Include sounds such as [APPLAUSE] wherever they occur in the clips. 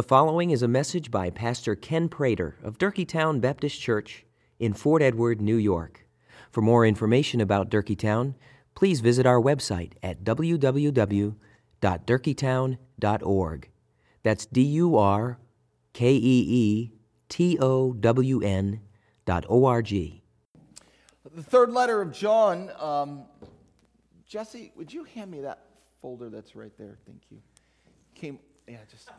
The following is a message by Pastor Ken Prater of Durkeetown Baptist Church in Fort Edward, New York. For more information about Durkeetown, please visit our website at www.durkeetown.org. That's D U R K E E T O W N dot O R G. The third letter of John. Um, Jesse, would you hand me that folder that's right there? Thank you. Came, yeah, just.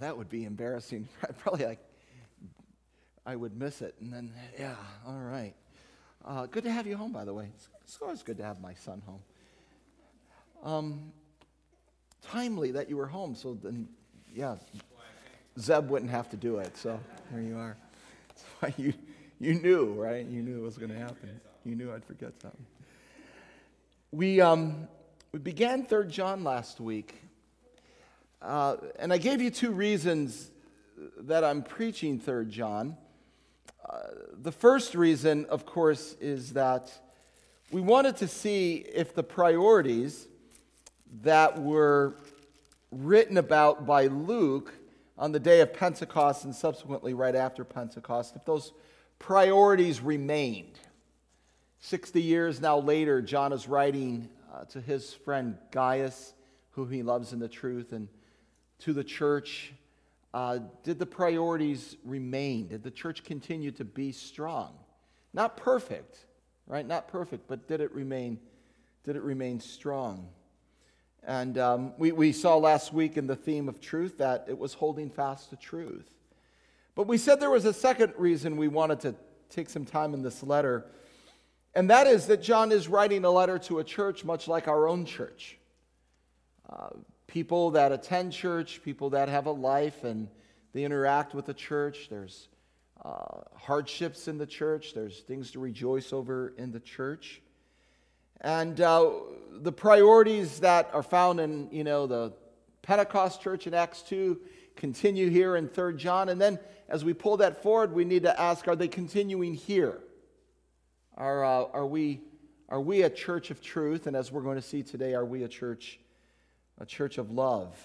That would be embarrassing. [LAUGHS] Probably like I would miss it. And then, yeah, all right. Uh, good to have you home, by the way. It's, it's always good to have my son home. Um, timely that you were home, so then, yeah, Zeb wouldn't have to do it. So there you are. That's [LAUGHS] why you, you knew, right? You knew it was going to happen. You knew I'd forget something. We, um, we began 3rd John last week, uh, and I gave you two reasons that I'm preaching 3rd John. Uh, the first reason, of course, is that we wanted to see if the priorities that were written about by Luke on the day of Pentecost and subsequently right after Pentecost, if those priorities remained. 60 years now later, John is writing uh, to his friend Gaius, who he loves in the truth, and to the church. Uh, did the priorities remain? Did the church continue to be strong? Not perfect, right? Not perfect, but did it remain? Did it remain strong? And um, we, we saw last week in the theme of truth that it was holding fast to truth. But we said there was a second reason we wanted to take some time in this letter and that is that John is writing a letter to a church much like our own church. Uh, people that attend church, people that have a life and they interact with the church. There's uh, hardships in the church, there's things to rejoice over in the church. And uh, the priorities that are found in, you know, the Pentecost church in Acts 2 continue here in 3 John. And then as we pull that forward, we need to ask, are they continuing here? Are, uh, are, we, are we a church of truth? And as we're going to see today, are we a church, a church of love?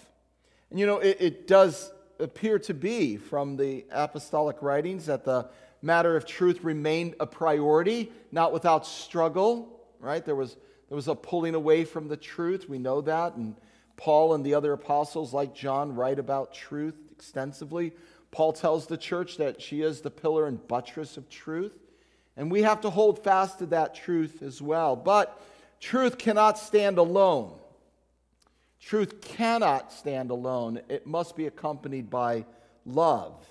And you know, it, it does appear to be from the apostolic writings that the matter of truth remained a priority, not without struggle, right? There was, there was a pulling away from the truth. We know that. And Paul and the other apostles, like John, write about truth extensively. Paul tells the church that she is the pillar and buttress of truth. And we have to hold fast to that truth as well. But truth cannot stand alone. Truth cannot stand alone. It must be accompanied by love.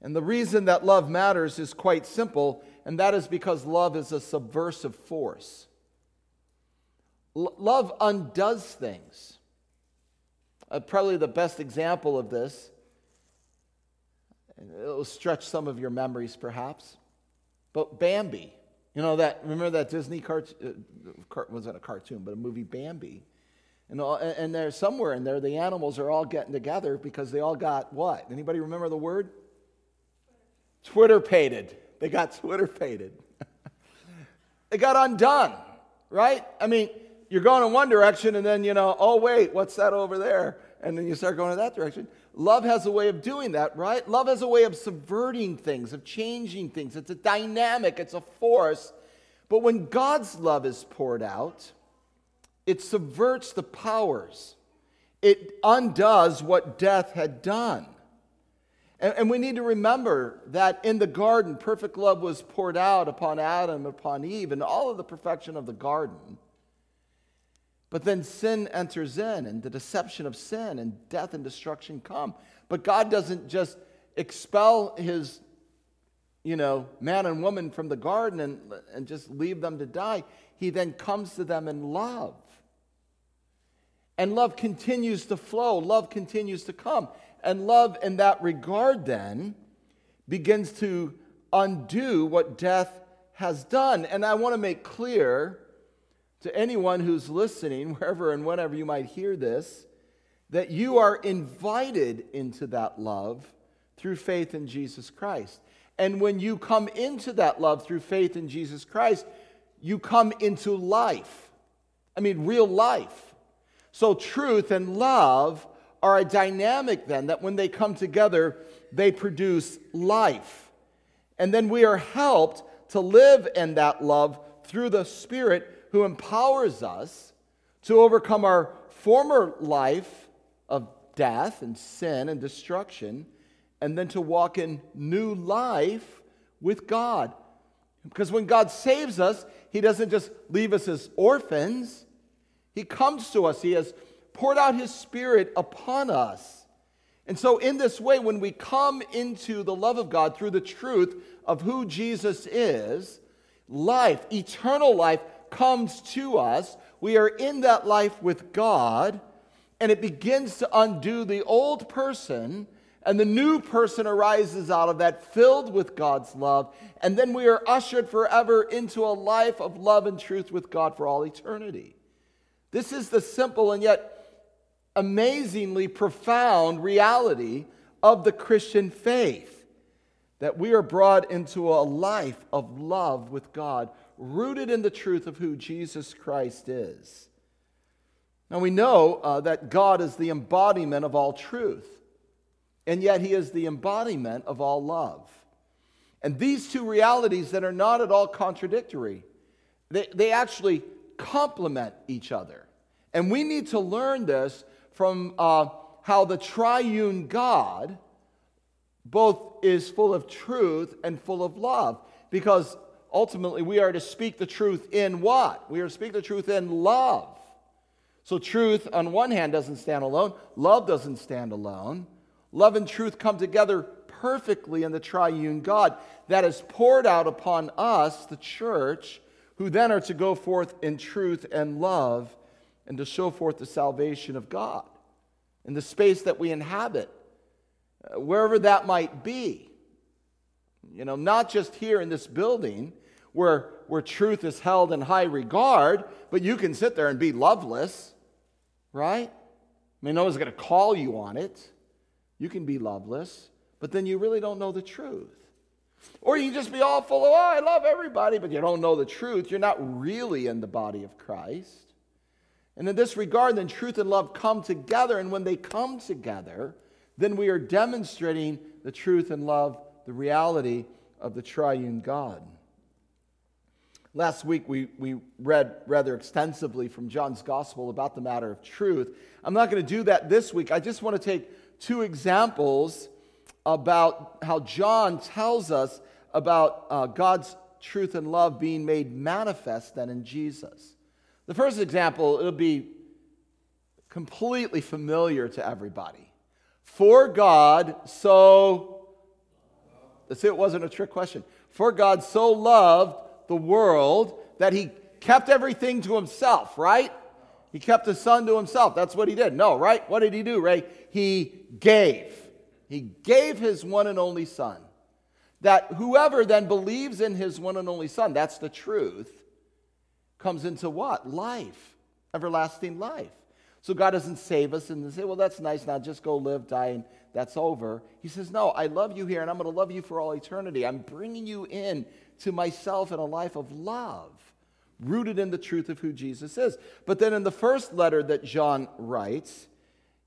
And the reason that love matters is quite simple, and that is because love is a subversive force. L- love undoes things. Uh, probably the best example of this, it'll stretch some of your memories perhaps. But Bambi, you know that, remember that Disney cartoon, uh, wasn't a cartoon, but a movie Bambi. And, and there's somewhere in there, the animals are all getting together because they all got what? Anybody remember the word? Twitterpated. They got twitterpated. [LAUGHS] they got undone, right? I mean, you're going in one direction and then, you know, oh, wait, what's that over there? And then you start going in that direction. Love has a way of doing that, right? Love has a way of subverting things, of changing things. It's a dynamic, it's a force. But when God's love is poured out, it subverts the powers, it undoes what death had done. And, and we need to remember that in the garden, perfect love was poured out upon Adam, upon Eve, and all of the perfection of the garden. But then sin enters in, and the deception of sin, and death and destruction come. But God doesn't just expel his, you know, man and woman from the garden and, and just leave them to die. He then comes to them in love. And love continues to flow, love continues to come. And love, in that regard, then, begins to undo what death has done. And I want to make clear to anyone who's listening, [LAUGHS] wherever and whenever you might hear this, that you are invited into that love through faith in Jesus Christ. And when you come into that love through faith in Jesus Christ, you come into life. I mean, real life. So, truth and love are a dynamic then that when they come together, they produce life. And then we are helped to live in that love through the Spirit who empowers us to overcome our former life of death and sin and destruction, and then to walk in new life with God. Because when God saves us, He doesn't just leave us as orphans, He comes to us. He has poured out His Spirit upon us. And so, in this way, when we come into the love of God through the truth of who Jesus is, life, eternal life, comes to us. We are in that life with God, and it begins to undo the old person, and the new person arises out of that, filled with God's love. And then we are ushered forever into a life of love and truth with God for all eternity. This is the simple and yet amazingly profound reality of the Christian faith that we are brought into a life of love with God, rooted in the truth of who Jesus Christ is. Now we know uh, that God is the embodiment of all truth, and yet He is the embodiment of all love. And these two realities that are not at all contradictory, they, they actually complement each other. And we need to learn this from uh, how the triune God both is full of truth and full of love. Because ultimately we are to speak the truth in what? We are to speak the truth in love. So, truth on one hand doesn't stand alone, love doesn't stand alone. Love and truth come together perfectly in the triune God that is poured out upon us, the church, who then are to go forth in truth and love and to show forth the salvation of God in the space that we inhabit, uh, wherever that might be. You know, not just here in this building where, where truth is held in high regard, but you can sit there and be loveless, right? I mean, no one's going to call you on it. You can be loveless, but then you really don't know the truth. Or you just be all full of, oh, I love everybody, but you don't know the truth. You're not really in the body of Christ. And in this regard, then truth and love come together. And when they come together, then we are demonstrating the truth and love, the reality of the triune God. Last week, we, we read rather extensively from John's gospel about the matter of truth. I'm not going to do that this week. I just want to take two examples about how John tells us about uh, God's truth and love being made manifest then in Jesus. The first example, it'll be completely familiar to everybody. For God so, let's say it wasn't a trick question. For God so loved the world that he kept everything to himself, right? He kept his son to himself. That's what he did. No, right? What did he do, Ray? He gave. He gave his one and only son. That whoever then believes in his one and only son, that's the truth, comes into what? Life, everlasting life. So God doesn't save us and say, well, that's nice now, just go live, die, and that's over. He says, no, I love you here and I'm going to love you for all eternity. I'm bringing you in to myself in a life of love, rooted in the truth of who Jesus is. But then in the first letter that John writes,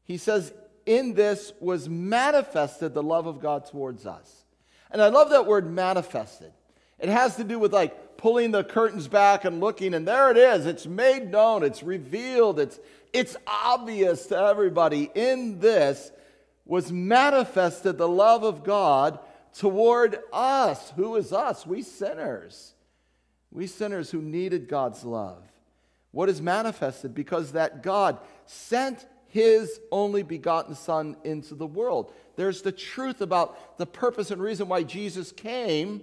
he says, In this was manifested the love of God towards us. And I love that word manifested. It has to do with like pulling the curtains back and looking, and there it is. It's made known, it's revealed, it's, it's obvious to everybody. In this was manifested the love of God toward us. Who is us? We sinners. We sinners who needed God's love. What is manifested? Because that God sent his only begotten Son into the world. There's the truth about the purpose and reason why Jesus came,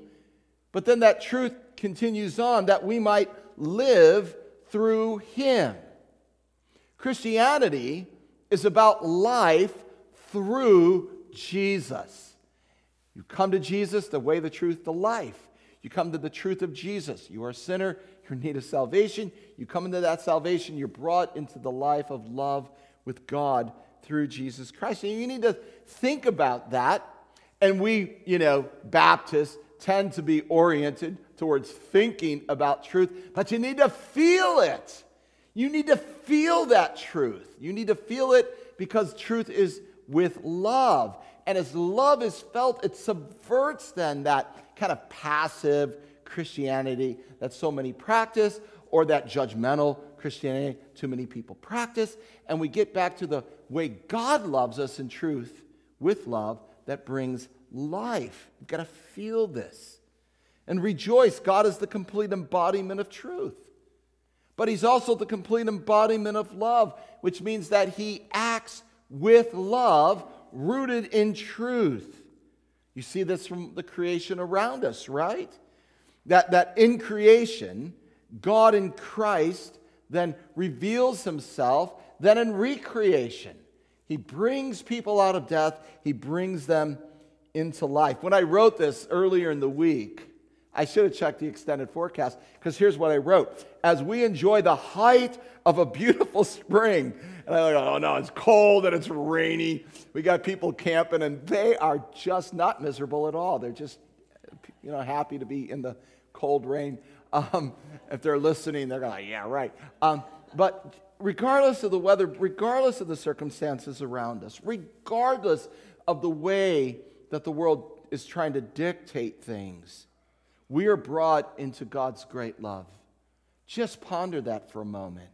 but then that truth continues on that we might live through him. Christianity is about life through Jesus. You come to Jesus, the way, the truth, the life. You come to the truth of Jesus. You are a sinner, in need of salvation. You come into that salvation, you're brought into the life of love with God through Jesus Christ. And you need to think about that. And we, you know, Baptists tend to be oriented towards thinking about truth, but you need to feel it. You need to feel that truth. You need to feel it because truth is with love. And as love is felt, it subverts then that kind of passive Christianity that so many practice or that judgmental Christianity too many people practice. And we get back to the way God loves us in truth with love that brings life. You've got to feel this. And rejoice, God is the complete embodiment of truth. But He's also the complete embodiment of love, which means that He acts with love rooted in truth. You see this from the creation around us, right? That, that in creation, God in Christ then reveals himself, then in recreation, he brings people out of death, he brings them into life. When I wrote this earlier in the week, I should have checked the extended forecast because here's what I wrote. As we enjoy the height of a beautiful [LAUGHS] spring, and I'm like, oh no, it's cold and it's rainy. We got people camping and they are just not miserable at all. They're just, you know, happy to be in the cold rain. Um, if they're listening, they're going, yeah, right. Um, but regardless of the weather, regardless of the circumstances around us, regardless of the way that the world is trying to dictate things, we are brought into God's great love. Just ponder that for a moment.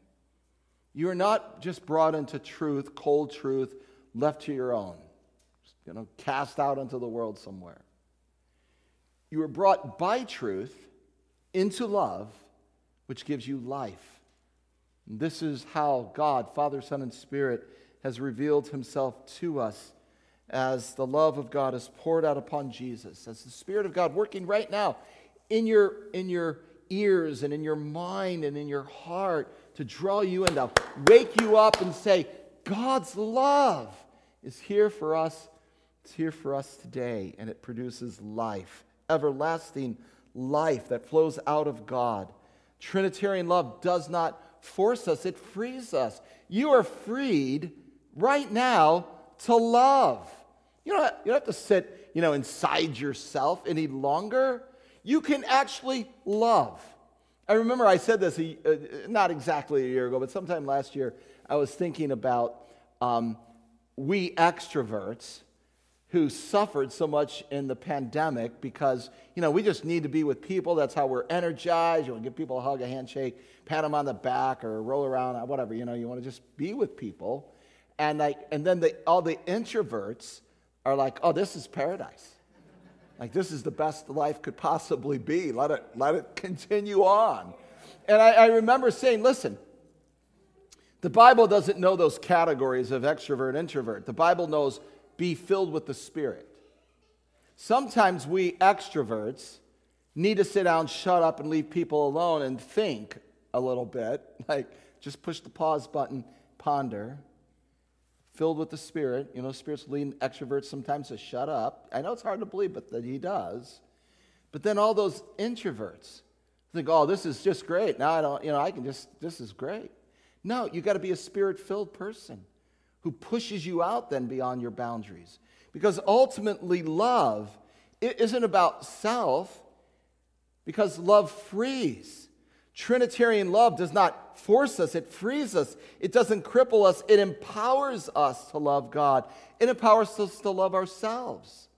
You are not just brought into truth, cold truth, left to your own, you know, cast out into the world somewhere. You are brought by truth into love, which gives you life. And this is how God, Father, Son, and Spirit, has revealed himself to us as the love of God is poured out upon Jesus, as the Spirit of God working right now in your, in your ears and in your mind and in your heart to draw you in, to wake you up and say, God's love is here for us. It's here for us today, and it produces life, everlasting life that flows out of God. Trinitarian love does not force us, it frees us. You are freed right now to love. You don't, have, you don't have to sit, you know, inside yourself any longer you can actually love. I remember I said this a, uh, not exactly a year ago, but sometime last year, I was thinking about um, we extroverts who suffered so much in the pandemic because, you know, we just need to be with people. That's how we're energized. You want to give people a hug, a handshake, pat them on the back, or roll around, uh, whatever. You know, you want to just be with people. And, like, and then the, all the introverts are like, oh, this is paradise. Like, this is the best life could possibly be. Let it, let it continue on. And I, I remember saying, listen, the Bible doesn't know those categories of extrovert, introvert. The Bible knows be filled with the Spirit. Sometimes we extroverts need to sit down, shut up, and leave people alone and think a little bit. [LAUGHS] Like, just push the pause button, ponder filled with the Spirit. You know, Spirit's leading extroverts sometimes to shut up. I know it's hard to believe, but that He does. But then all those introverts think, oh, this is just great. Now I don't, you know, I can just, this is great. No, you got to be a Spirit filled person who pushes you out then beyond your boundaries. Because ultimately, love it isn't about self, because love frees. Trinitarian love does not force us, it frees us. It doesn't cripple us, it empowers us to love God. It empowers us to love ourselves.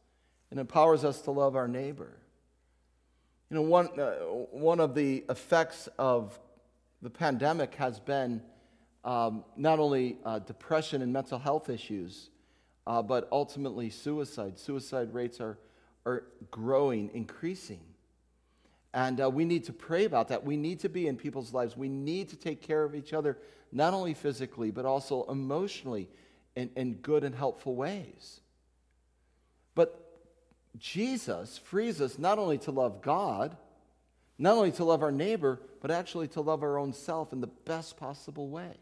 It empowers us to love our neighbor. You know, one, uh, one of the effects of the pandemic has been um, not only uh, depression and mental health issues, uh, but ultimately suicide. Suicide rates are, are growing, increasing. And uh, we need to pray about that. We need to be in people's lives. We need to take care of each other, not only physically, but also emotionally in, in good and helpful ways. But Jesus frees us not only to love God, not only to love our neighbor, but actually to love our own self in the best possible way.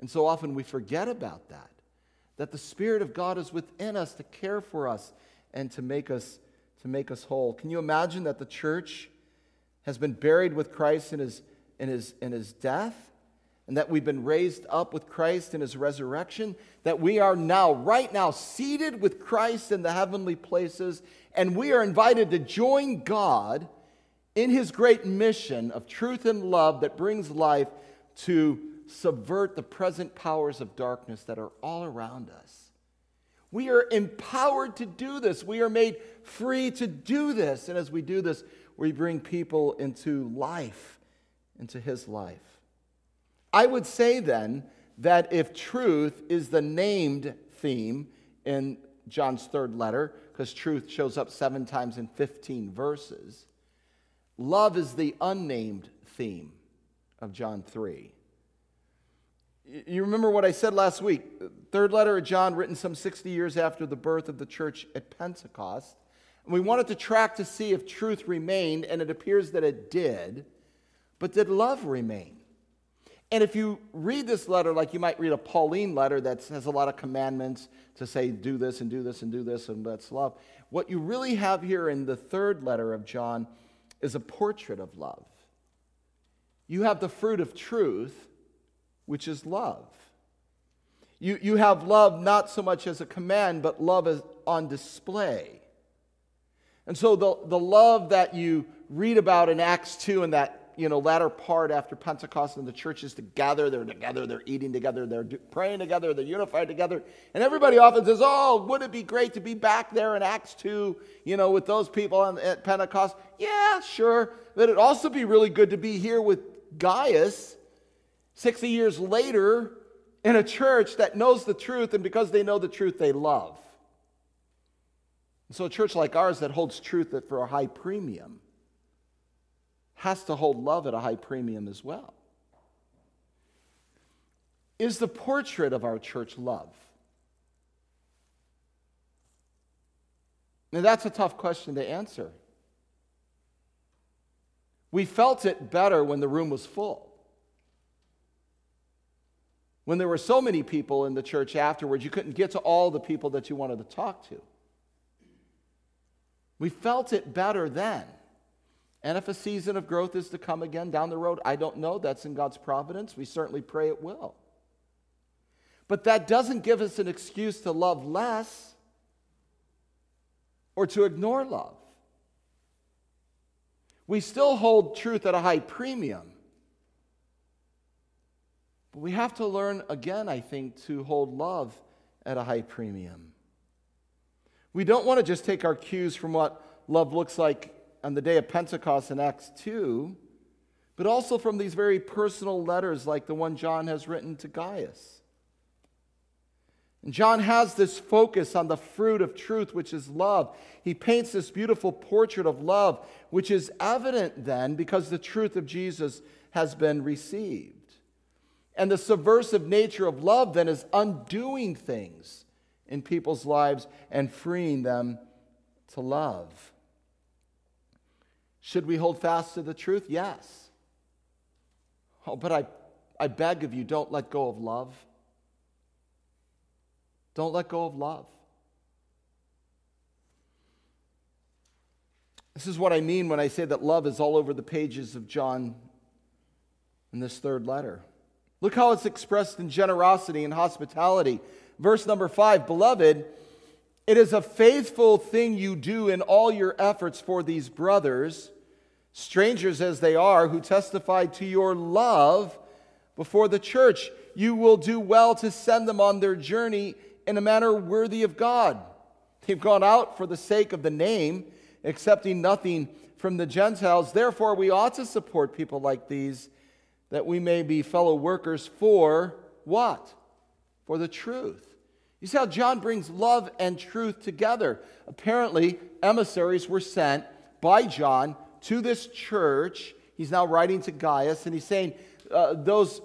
And so often we forget about that, that the Spirit of God is within us to care for us and to make us to make us whole. Can you imagine that the church has been buried with Christ in his, in his, in his death? And that we've been raised up with Christ in his resurrection, that we are now, right now, seated with Christ in the heavenly places, and we are invited to join God in his great mission of truth and love that brings life to subvert the present powers of darkness that are all around us. We are empowered to do this. We are made free to do this. And as we do this, we bring people into life, into His life. I would say then that if truth is the named theme in John's third letter, because truth shows up seven times in 15 verses, love is the unnamed theme of John 3. You remember what I said last week? Third letter of John, written some 60 years after the birth of the church at Pentecost. And we wanted to track to see if truth remained, and it appears that it did. But did love remain? And if you read this letter like you might read a Pauline letter that has a lot of commandments to say, do this and do this and do this and let's love, what you really have here in the third letter of John is a portrait of love. You have the fruit of truth, which is love. You, you have love not so much as a command, but love as on display. And so the, the love that you read about in Acts 2 and that you know, latter part after Pentecost and the churches to gather, they're together, they're eating together, they're praying together, they're unified together. And everybody often says, Oh, would it be great to be back there in Acts 2, you know, with those people at Pentecost? Yeah, sure. But it'd also be really good to be here with Gaius 60 years later in a church that knows the truth, and because they know the truth, they love. so, a church like ours that holds truth for a high premium has to hold love at a high premium as well. Is the portrait of our church love? Now, that's a tough question to answer. We felt it better when the room was full. When there were so many people in the church afterwards, you couldn't get to all the people that you wanted to talk to. We felt it better then. And if a season of growth is to come again down the road, I don't know. That's in God's providence. We certainly pray it will. But that doesn't give us an excuse to love less or to ignore love. We still hold truth at a high premium. But we have to learn again, I think, to hold love at a high premium. We don't want to just take our cues from what love looks like on the day of Pentecost in Acts 2, but also from these very personal letters like the one John has written to Gaius. And John has this focus on the fruit of truth, which is love. He paints this beautiful portrait of love, which is evident then because the truth of Jesus has been received. And the subversive nature of love then is undoing things in people's lives and freeing them to love. Should we hold fast to the truth? Yes. Oh, but I, I beg of you, don't let go of love. Don't let go of love. This is what I mean when I say that love is all over the pages of John in this third letter. Look how it's expressed in generosity and hospitality. Verse number five Beloved, it is a faithful thing you do in all your efforts for these brothers, strangers as they are, who testify to your love before the church. You will do well to send them on their journey in a manner worthy of God. They've gone out for the sake of the name, accepting nothing from the Gentiles. Therefore, we ought to support people like these that we may be fellow workers for what? For the truth. You see how John brings love and truth together. Apparently, emissaries were sent by John to this church. He's now writing to Gaius, and he's saying uh, those,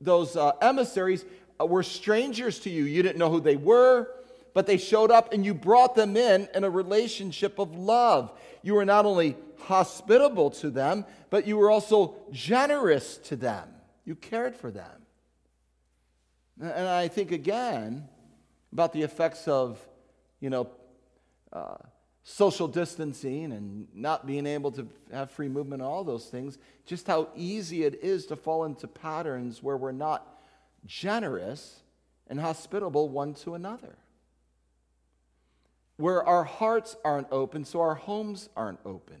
those uh, emissaries were strangers to you. You didn't know who they were, but they showed up and you brought them in in a relationship of love. You were not only hospitable to them, but you were also generous to them. You cared for them. And I think again about the effects of, you know, uh, social distancing and not being able to have free movement, all those things, just how easy it is to fall into patterns where we're not generous and hospitable one to another. Where our hearts aren't open, so our homes aren't open.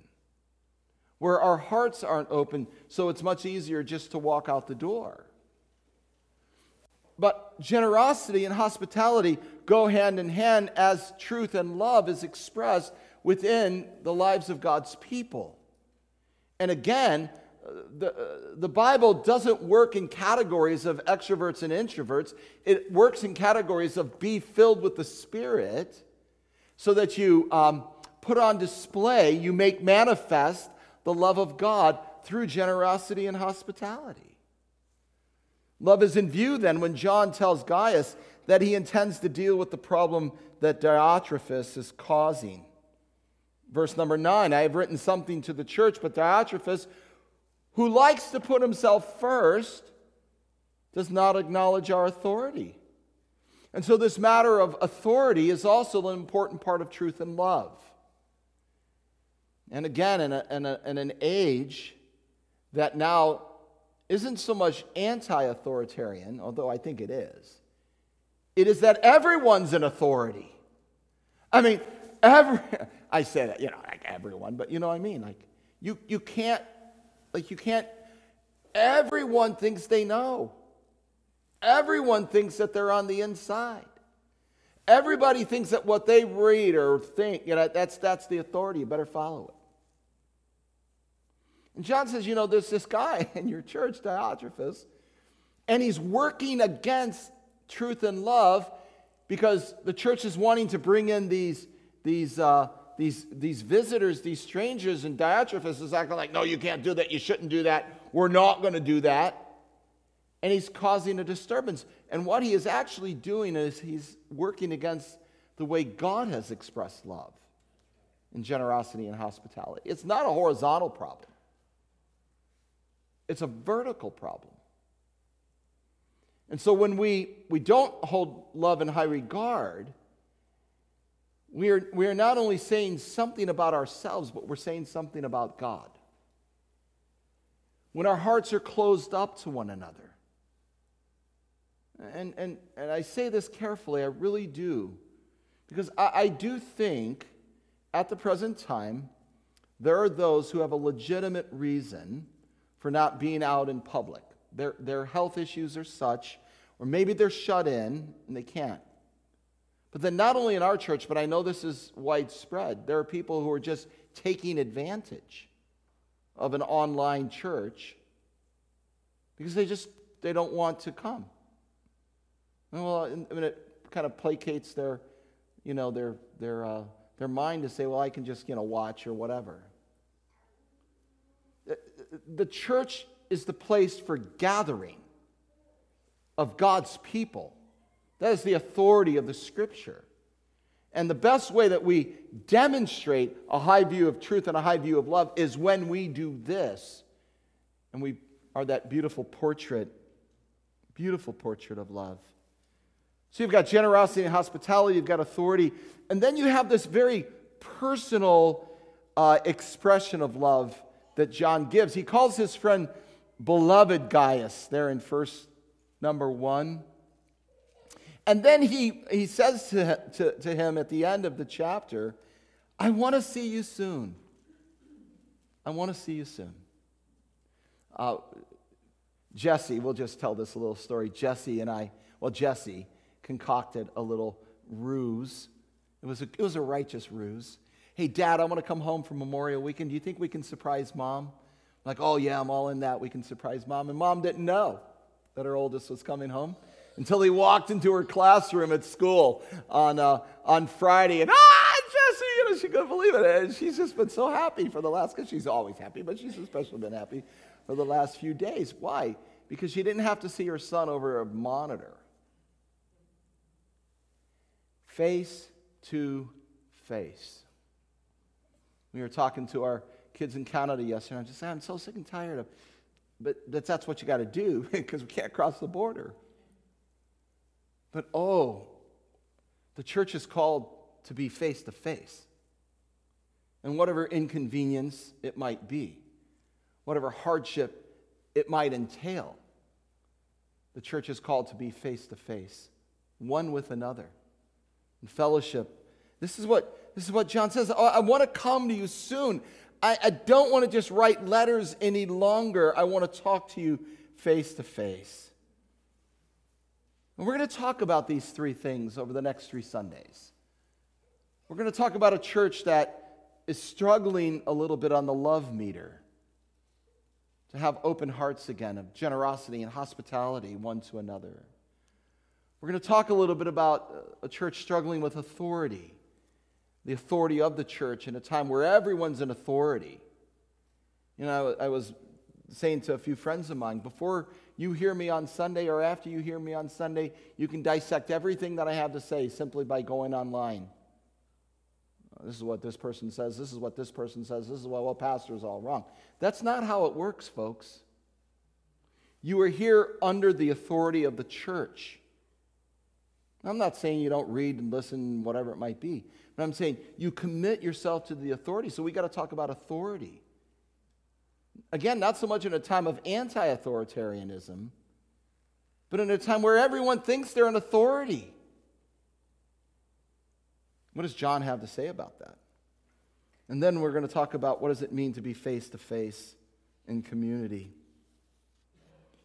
Where our hearts aren't open, so it's much easier just to walk out the door. but generosity and hospitality go hand in hand as truth and love is expressed within the lives of God's people. And again, uh, the, uh, the Bible doesn't work in categories of extroverts and introverts. It works in categories of be filled with the Spirit so that you um, put on display, you make manifest the love of God through generosity and hospitality. Love is in view then when John tells Gaius that he intends to deal with the problem that Diotrephes is causing. Verse number nine I have written something to the church, but Diotrephes, who likes to put himself first, does not acknowledge our authority. And so, this matter of authority is also an important part of truth and love. And again, in, a, in, a, in an age that now isn't so much anti authoritarian, although I think it is, it is that everyone's an authority. I mean, every, [LAUGHS] I say that, you know, like everyone, but you know what I mean? Like, you, you can't, like, you can't, everyone thinks they know. Everyone thinks that they're on the inside. Everybody thinks that what they read or think, you know, that's, that's the authority. You better follow it. And John says, you know, there's this guy [LAUGHS] in your church, Diotrephes, and he's working against truth and love because the church is wanting to bring in these, these, uh, these, these visitors, these strangers, and Diotrephes is acting like, no, you can't do that. You shouldn't do that. We're not going to do that. And he's causing a disturbance. And what he is actually doing is he's working against the way God has expressed love and generosity and hospitality. It's not a horizontal problem, it's a vertical problem. And so when we, we don't hold love in high regard, we are, we are not only saying something about ourselves, but we're saying something about God. When our hearts are closed up to one another, and, and, and I say this carefully, I really do, because I, I do think at the present time, there are those who have a legitimate reason for not being out in public. Their, their health issues are such, or maybe they're shut in and they can't. But then, not only in our church, but I know this is widespread, there are people who are just taking advantage of an online church because they just they don't want to come. Well, I mean, it kind of placates their, you know, their their uh, their mind to say, well, I can just you know watch or whatever. The church is the place for gathering of God's people. That is the authority of the scripture. And the best way that we demonstrate a high view of truth and a high view of love is when we do this. And we are that beautiful portrait, beautiful portrait of love. So you've got generosity and hospitality, you've got authority, and then you have this very personal uh, expression of love that John gives. He calls his friend beloved Gaius there in verse number one. And then he, he says to, to, to him at the end of the chapter, I want to see you soon. I want to see you soon. Uh, Jesse, we'll just tell this little story. Jesse and I, well, Jesse concocted a little ruse. It was a, it was a righteous ruse. Hey, Dad, I want to come home for Memorial Weekend. Do you think we can surprise Mom? Like, oh, yeah, I'm all in that. We can surprise Mom. And Mom didn't know that her oldest was coming home until he walked into her classroom at school on, uh, on Friday. And, ah, Jesse, you know, she couldn't believe it. And she's just been so happy for the last, because she's always happy, but she's especially been happy for the last few days. Why? Because she didn't have to see her son over a monitor. Face to face. We were talking to our kids in Canada yesterday. I'm just I'm so sick and tired of, but that's, that's what you got to do [LAUGHS] because we can't cross the border. But oh, the church is called to be face to face. And whatever inconvenience it might be, whatever hardship it might entail, the church is called to be face to face, one with another, in fellowship. This is what this is what John says. Oh, I want to come to you soon. I, I don't want to just write letters any longer. I want to talk to you face to face. And we're going to talk about these three things over the next three Sundays. We're going to talk about a church that is struggling a little bit on the love meter to have open hearts again of generosity and hospitality one to another. We're going to talk a little bit about uh, a church struggling with authority, the authority of the church in a time where everyone's an authority. You know, I was saying to a few friends of mine, before you hear me on Sunday or after you hear me on Sunday, you can dissect everything that I have to say simply by going online. This is what this person says. This is what this person says. This is what, well, pastor's all wrong. That's not how it works, folks. You are here under the authority of the church. I'm not saying you don't read and listen, whatever it might be, but I'm saying you commit yourself to the authority. So we got to talk about authority. Again, not so much in a time of anti authoritarianism, but in a time where everyone thinks they're an authority. What does John have to say about that? And then we're going to talk about what does it mean to be face to face in community.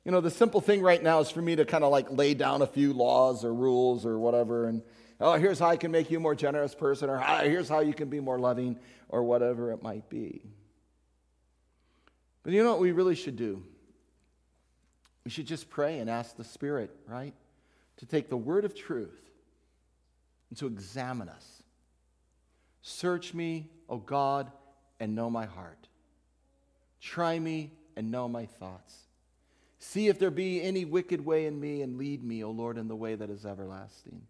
You know, the simple thing right now is for me to kind of like lay down a few laws or rules or whatever, and oh, here's how I can make you a more generous person, or ah, here's how you can be more loving, or whatever it might be. But you know what we really should do? We should just pray and ask the Spirit, right, to take the word of truth and to examine us Search me, O God, and know my heart. Try me and know my thoughts. See if there be any wicked way in me, and lead me, O Lord, in the way that is everlasting.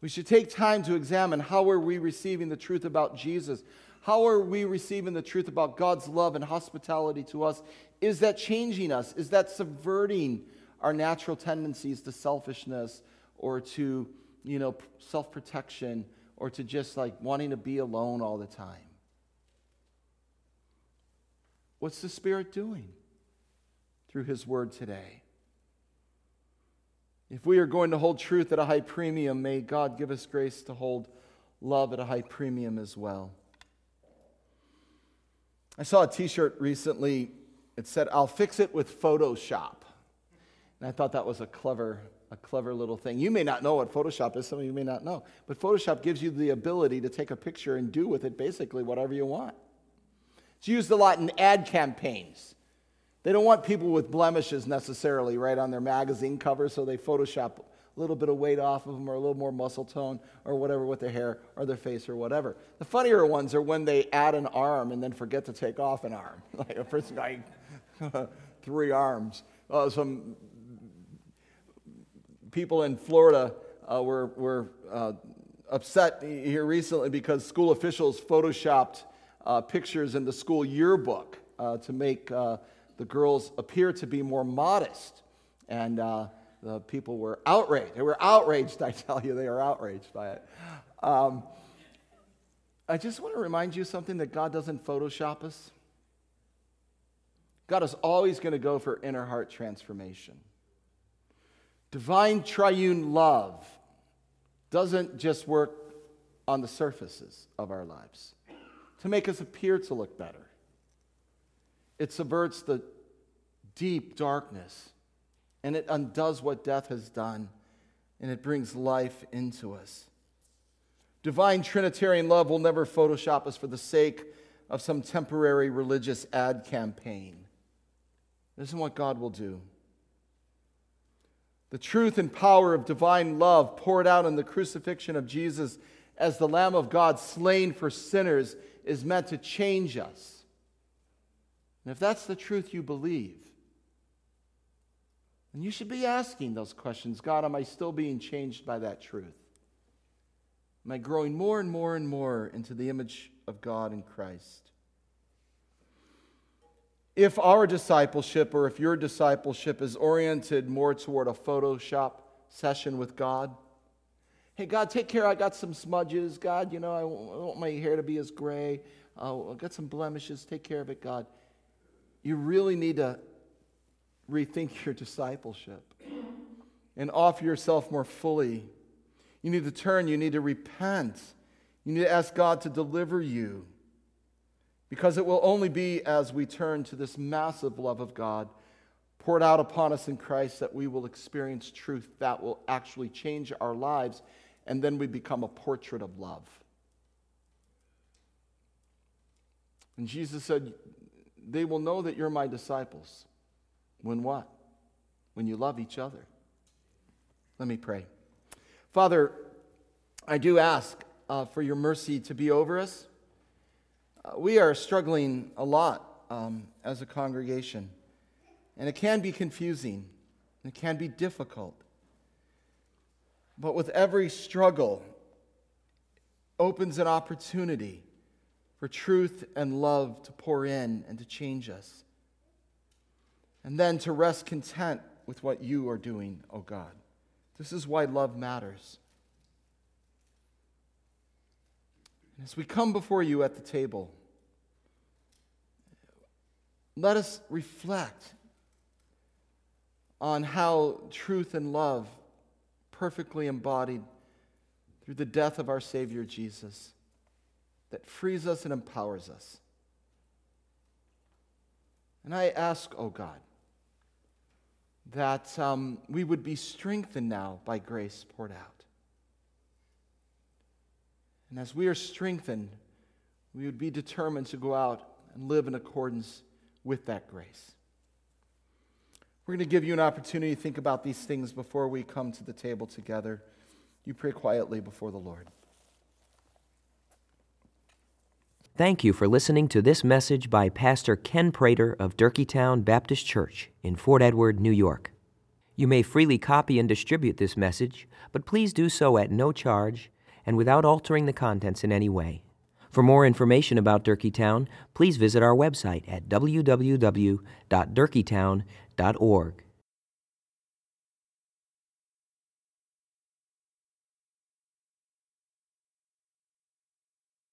We should take time to examine how are we receiving the truth about Jesus? How are we receiving the truth about God's love and hospitality to us? Is that changing us? Is that subverting our natural tendencies to selfishness or to you know, self protection or to just like wanting to be alone all the time. What's the Spirit doing through His Word today? If we are going to hold truth at a high premium, may God give us grace to hold love at a high premium as well. I saw a t shirt recently. It said, I'll fix it with Photoshop. And I thought that was a clever a clever little thing. You may not know what Photoshop is, some of you may not know, but Photoshop gives you the ability to take a picture and do with it basically whatever you want. It's used a lot in ad campaigns. They don't want people with blemishes necessarily right on their magazine cover, so they Photoshop a little bit of weight off of them or a little more muscle tone or whatever with their hair or their face or whatever. The funnier ones are when they add an arm and then forget to take off an arm. [LAUGHS] like a person guy, [LAUGHS] three arms. Uh, some people in Florida uh, were, were uh, upset here recently because school officials photoshopped uh, pictures in the school yearbook uh, to make uh, the girls appear to be more modest. And uh, the people were outraged. They were outraged, [LAUGHS] I tell you, they are outraged by it. Um, I just want to remind you something that God doesn't Photoshop us. God is always going to go for inner heart transformation. Divine triune love doesn't just work on the surfaces of our lives to make us appear to look better. It subverts the deep darkness and it undoes what death has done and it brings life into us. Divine Trinitarian love will never Photoshop us for the sake of some temporary religious ad campaign. This is what God will do. The truth and power of divine love poured out in the crucifixion of Jesus as the Lamb of God slain for sinners is meant to change us. And if that's the truth you believe, then you should be asking those questions God, am I still being changed by that truth? Am I growing more and more and more into the image of God in Christ? if our discipleship or if your discipleship is oriented more toward a Photoshop session with God, hey, God, take care. I got some smudges. God, you know, I want my hair to be as gray. Uh, I got some blemishes. Take care of it, God. You really need to rethink your discipleship and offer yourself more fully. You need to turn. You need to repent. You need to ask God to deliver you because it will only be as we turn to this massive love of God poured out upon us in Christ that we will experience truth that will actually change our lives, and then we become a portrait of love. And Jesus said, They will know that you're my disciples. When what? When you love each other. Let me pray. Father, I do ask uh, for your mercy to be over us. Uh, we are struggling a lot um, as a congregation, and it can be confusing, it can be difficult. But with every struggle, opens an opportunity for truth and love to pour in and to change us. And then to rest content with what you are doing, oh God. This is why love matters. And as we come before you at the table, let us reflect on how truth and love perfectly embodied through the death of our Savior Jesus that frees us and empowers us. And I ask, oh God, that um, we would be strengthened now by grace poured out. And as we are strengthened, we would be determined to go out and live in accordance with that grace. We're going to give you an opportunity to think about these things before we come to the table together. You pray quietly before the Lord. Thank you for listening to this message by Pastor Ken Prater of Durkeetown Baptist Church in Fort Edward, New York. You may freely copy and distribute this message, but please do so at no charge and without altering the contents in any way. For more information about Durkeetown, please visit our website at www.durkeetown.org.